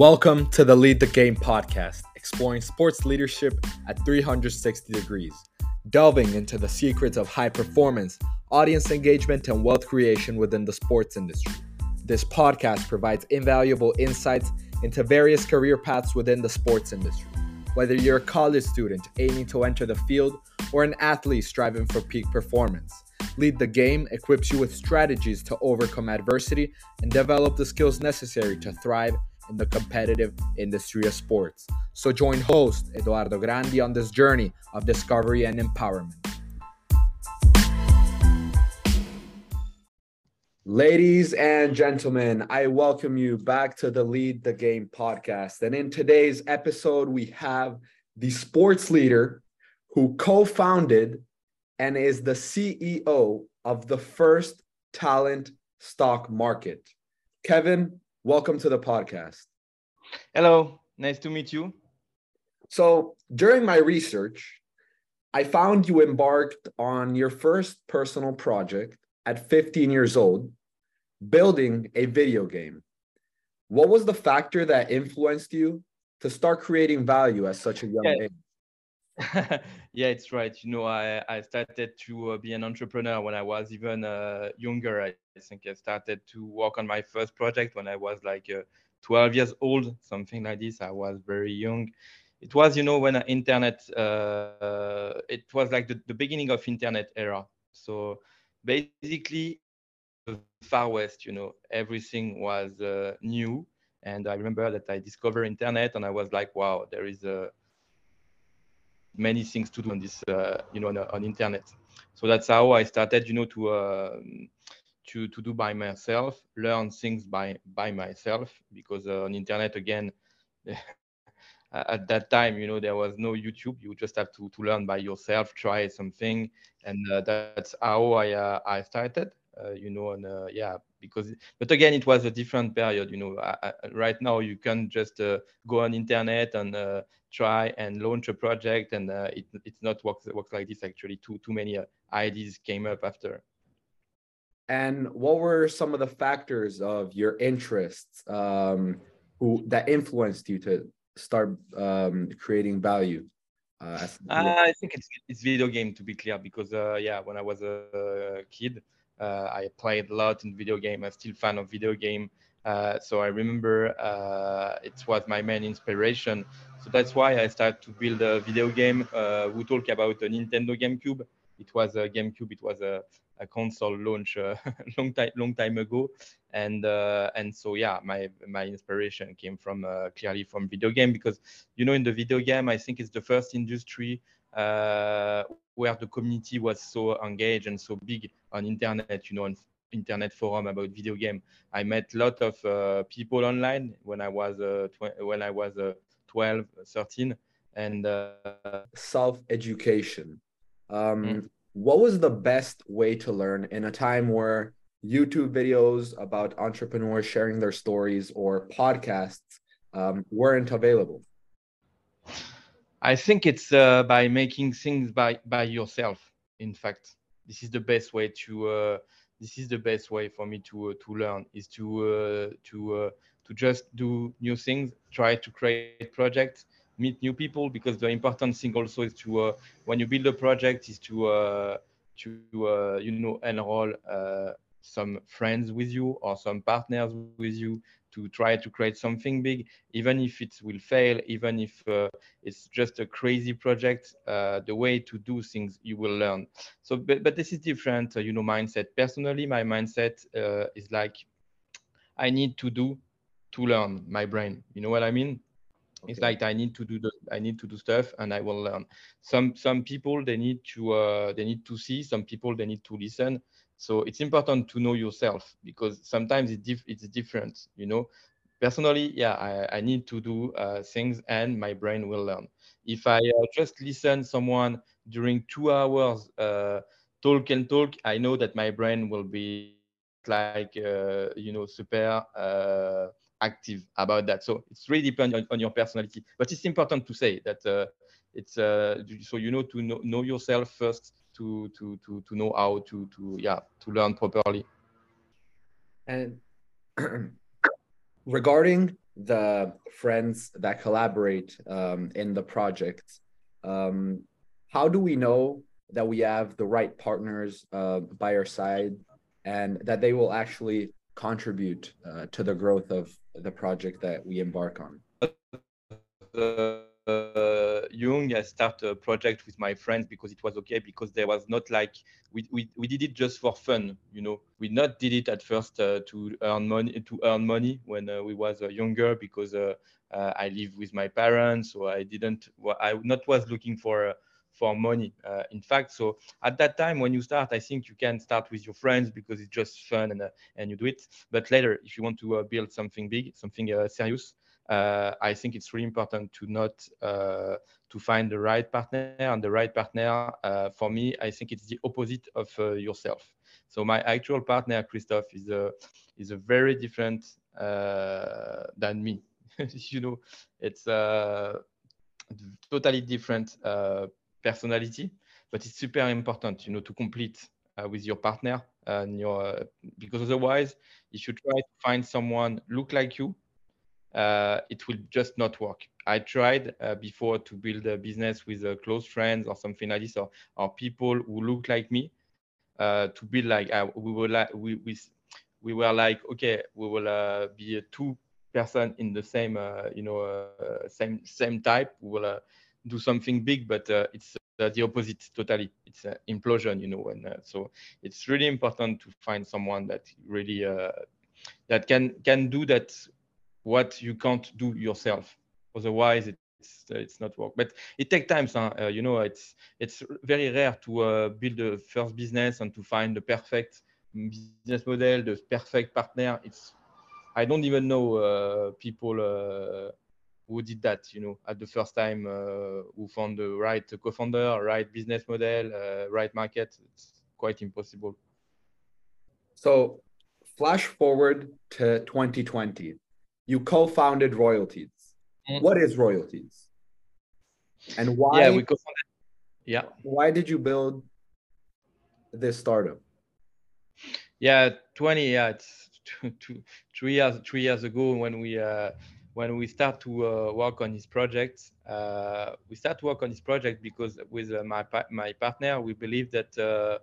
Welcome to the Lead the Game podcast, exploring sports leadership at 360 degrees, delving into the secrets of high performance, audience engagement, and wealth creation within the sports industry. This podcast provides invaluable insights into various career paths within the sports industry. Whether you're a college student aiming to enter the field or an athlete striving for peak performance, Lead the Game equips you with strategies to overcome adversity and develop the skills necessary to thrive in the competitive industry of sports. So join host Eduardo Grandi on this journey of discovery and empowerment. Ladies and gentlemen, I welcome you back to the Lead the Game podcast. And in today's episode, we have the sports leader who co founded and is the CEO of the first talent stock market. Kevin, welcome to the podcast. Hello, nice to meet you. So, during my research, I found you embarked on your first personal project at 15 years old, building a video game. What was the factor that influenced you to start creating value at such a young yeah. age? yeah, it's right. You know, I, I started to uh, be an entrepreneur when I was even uh, younger. I think I started to work on my first project when I was like uh, 12 years old, something like this. I was very young. It was, you know, when internet, uh, it was like the, the beginning of internet era. So basically, the far west, you know, everything was uh, new. And I remember that I discovered internet and I was like, wow, there is a, uh, many things to do on this, uh, you know, on, on, internet. So that's how I started, you know, to uh, to to do by myself, learn things by by myself because uh, on internet again. at that time, you know, there was no YouTube. You just have to, to learn by yourself, try something, and uh, that's how I uh, I started. Uh, you know, and uh, yeah, because but again, it was a different period. You know, I, I, right now you can just uh, go on internet and try and launch a project, and it it's not works works like this. Actually, too too many ideas came up after. And what were some of the factors of your interests um, who that influenced you to start um, creating value? Uh, I think it's it's video game to be clear because uh, yeah, when I was a kid, I played a lot in video game. I'm still fan of video game. Uh, so I remember uh, it was my main inspiration. So that's why I started to build a video game. we talk about a Nintendo GameCube. It was a GameCube. It was a a console launch uh, long time long time ago, and uh, and so yeah, my my inspiration came from uh, clearly from video game because you know in the video game I think it's the first industry uh, where the community was so engaged and so big on internet, you know, on internet forum about video game. I met a lot of uh, people online when I was uh, when I was 12, 13, and self education. Um, mm what was the best way to learn in a time where YouTube videos about entrepreneurs sharing their stories or podcasts um, weren't available? I think it's uh, by making things by by yourself. In fact, this is the best way to. Uh, this is the best way for me to uh, to learn is to uh, to uh, to just do new things, try to create projects, meet new people because the important thing also is to uh, when you build a project is to uh, to uh, you know enroll uh, some friends with you or some partners with you to try to create something big. Even if it will fail even if uh, it's just a crazy project uh, the way to do things you will learn. So but, but this is different you know mindset. Personally my mindset is like i need to do to learn my brain. You know what i mean Okay. It's like I need to do the I need to do stuff and I will learn. Some some people they need to uh, they need to see. Some people they need to listen. So it's important to know yourself because sometimes it's dif- it's different. You know, personally, yeah, I, I need to do uh, things and my brain will learn. If I uh, just listen someone during two hours uh, talk and talk, I know that my brain will be like uh, you know super uh, active about that. So it's really depends on, on, your personality. But it's important to say that uh, it's uh, so you know to know, know yourself first to to to to know how to to yeah to learn properly. And regarding the friends that collaborate um, in the project, um, how do we know that we have the right partners uh, by our side and that they will actually contribute uh, to the growth of the project that we embark on? uh, young, I start a project with my friends because it was okay because there was not like we, we, we did it just for fun, you know. We not did it at first uh, to earn money to earn money when uh, we was uh, younger because uh, uh, I live with my parents, so I didn't I not was looking for for money. in fact, so at that time when you start, I think you can start with your friends because it's just fun and and you do it. But later, if you want to build something big, something serious, uh, I think it's really important to not uh, to find the right partner and the right partner uh, for me I think it's the opposite of uh, yourself so my actual partner Christophe is a is a very different uh, than me you know it's a totally different uh, personality but it's super important you know to complete with your partner and your because otherwise if you try to find someone look like you uh, it will just not work. I tried uh, before to build a business with uh, close friends or something like this, or, or people who look like me, uh, to build like uh, we were like we, we we were like okay, we will uh, be a two person in the same you know same same type. We will do something big, but it's the opposite totally. It's an implosion, you know, and so it's really important to find someone that really that can can do that what you can't do yourself. Otherwise, it's it's not work. But it takes time. Huh? Uh, you know, it's it's very rare to uh, build a first business and to find the perfect business model, the perfect partner. It's I don't even know uh, people uh, who did that. You know, at the first time, uh, who found the right co-founder, right business model, uh, right market. It's quite impossible. So, flash forward to 2020 you co-founded Royaltiz mm. what is Royaltiz and why yeah we co-founded yeah why did you build this startup yeah 20 yeah it's two, two, three years three years ago when we uh, when we start to uh, work on this project uh, we start to work on this project because with uh, my my partner we believe that uh,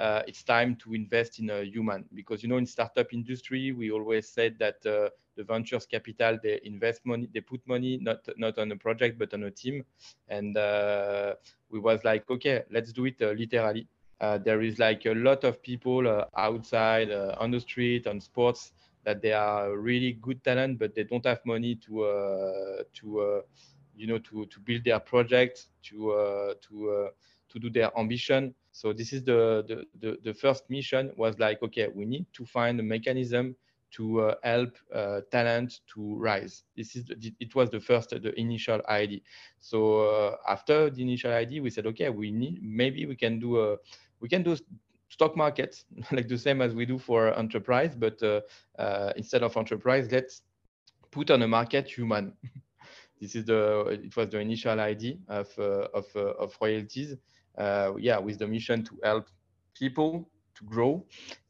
uh, it's time to invest in a human because you know in startup industry we always said that uh, the ventures capital they invest money they put money not not on a project but on a team. And we was like okay let's do it literally. There is like a lot of people outside on the street on sports that they are really good talent but they don't have money to to you know to to build their project to to to do their ambition so this is the, the, the, the, first mission was like, okay, we need to find a mechanism to uh, help uh, talent to rise. This is the, it was the first the initial idea. So uh, after the initial idea, we said, okay, we need maybe we can do a we can do stock market like the same as we do for enterprise, but uh, uh, instead of enterprise, let's put on a market human. this is the it was the initial idea of uh, of of Royaltiz uh, yeah, with the mission to help people to grow,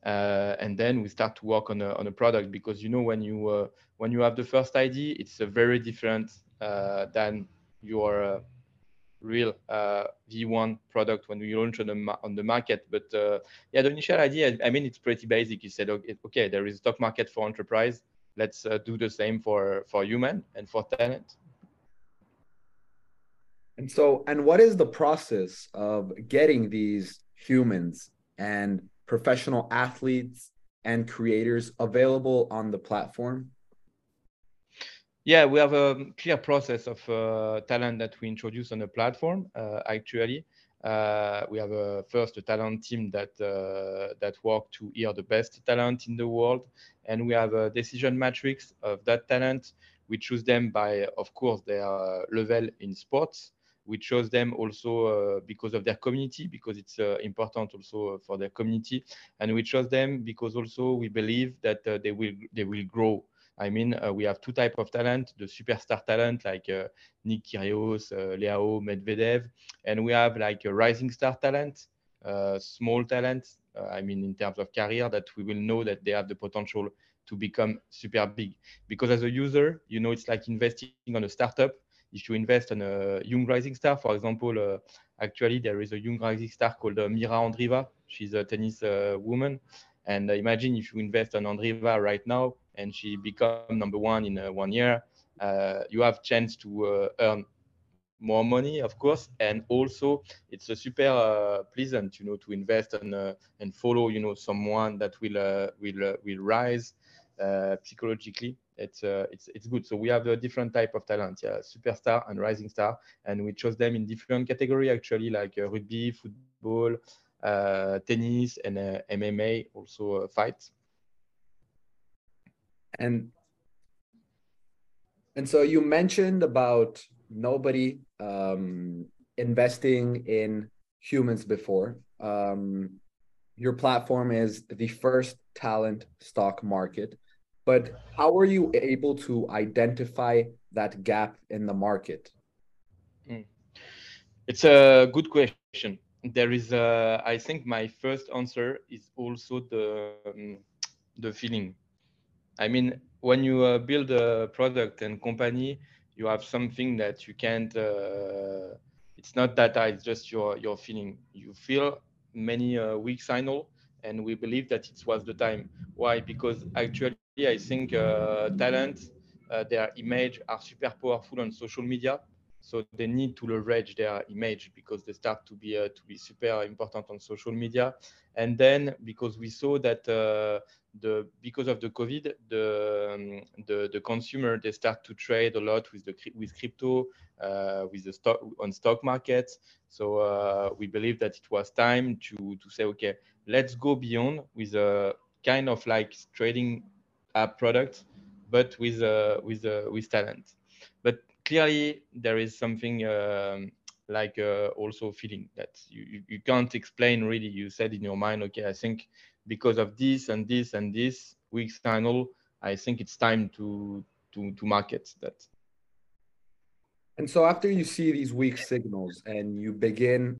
uh, and then we start to work on a on a product because you know when you uh, when you have the first idea, it's a very different than your real uh, V1 product when we launch on the, on the market. But uh, yeah, the initial idea, I mean, it's pretty basic. You said, okay, okay there is a stock market for enterprise. Let's uh, do the same for, for human and for talent. And so, and what is the process of getting these humans and professional athletes and creators available on the platform? Yeah, we have a clear process of uh, talent that we introduce on the platform. Uh, actually, uh, we have a first a talent team that uh, that work to hear the best talent in the world, and we have a decision matrix of that talent. We choose them by, of course, their level in sports, we chose them also uh, because of their community, because it's uh, important also for their community, and we chose them because also we believe that uh, they will they will grow. I mean, uh, we have two type of talent: the superstar talent like uh, Nick Kyrgios, uh, Leao, Medvedev, and we have like a rising star talent, small talent. I mean, in terms of career, that we will know that they have the potential to become super big. Because as a user, you know, it's like investing on a startup. If you invest on a young rising star, for example, uh, actually there is a young rising star called uh, Mira Andreeva. She's a tennis uh, woman. And uh, imagine if you invest on Andreeva right now and she become number one in uh, one year, uh, you have chance to earn more money, of course, and also it's a super uh, pleasant, you know, to invest and uh, and follow, you know, someone that will uh, will will rise psychologically. It's it's it's good. So we have a different type of talent, yeah, superstar and rising star, and we chose them in different category actually, like rugby, football, tennis, and MMA, also fights. And and so you mentioned about nobody um, investing in humans before. Um, your platform is the first talent stock market, but how are you able to identify that gap in the market? Mm. It's a good question. There is, a, I think, my first answer is also the um, the feeling. I mean, when you uh, build a product and company, you have something that you can't uh, it's not data it's just your your feeling. You feel many uh, weak signal and we believe that it was the time. Why? Because actually i think uh, talent uh, their image are super powerful on social media so they need to leverage their image because they start to be uh, to be super important on social media. And then because we saw that uh, the because of the covid the um, the the consumer they start to trade a lot with the with crypto uh, with the stock on stock markets. So uh, we believe that it was time to to say okay let's go beyond with a kind of like trading app product but with uh, with uh, with talent. But clearly there is something um, like uh, also feeling that you, you, can't explain really. You said in your mind okay i think because of this and this and this weak signal i think it's time to to to market that. And so after you see these weak signals and you begin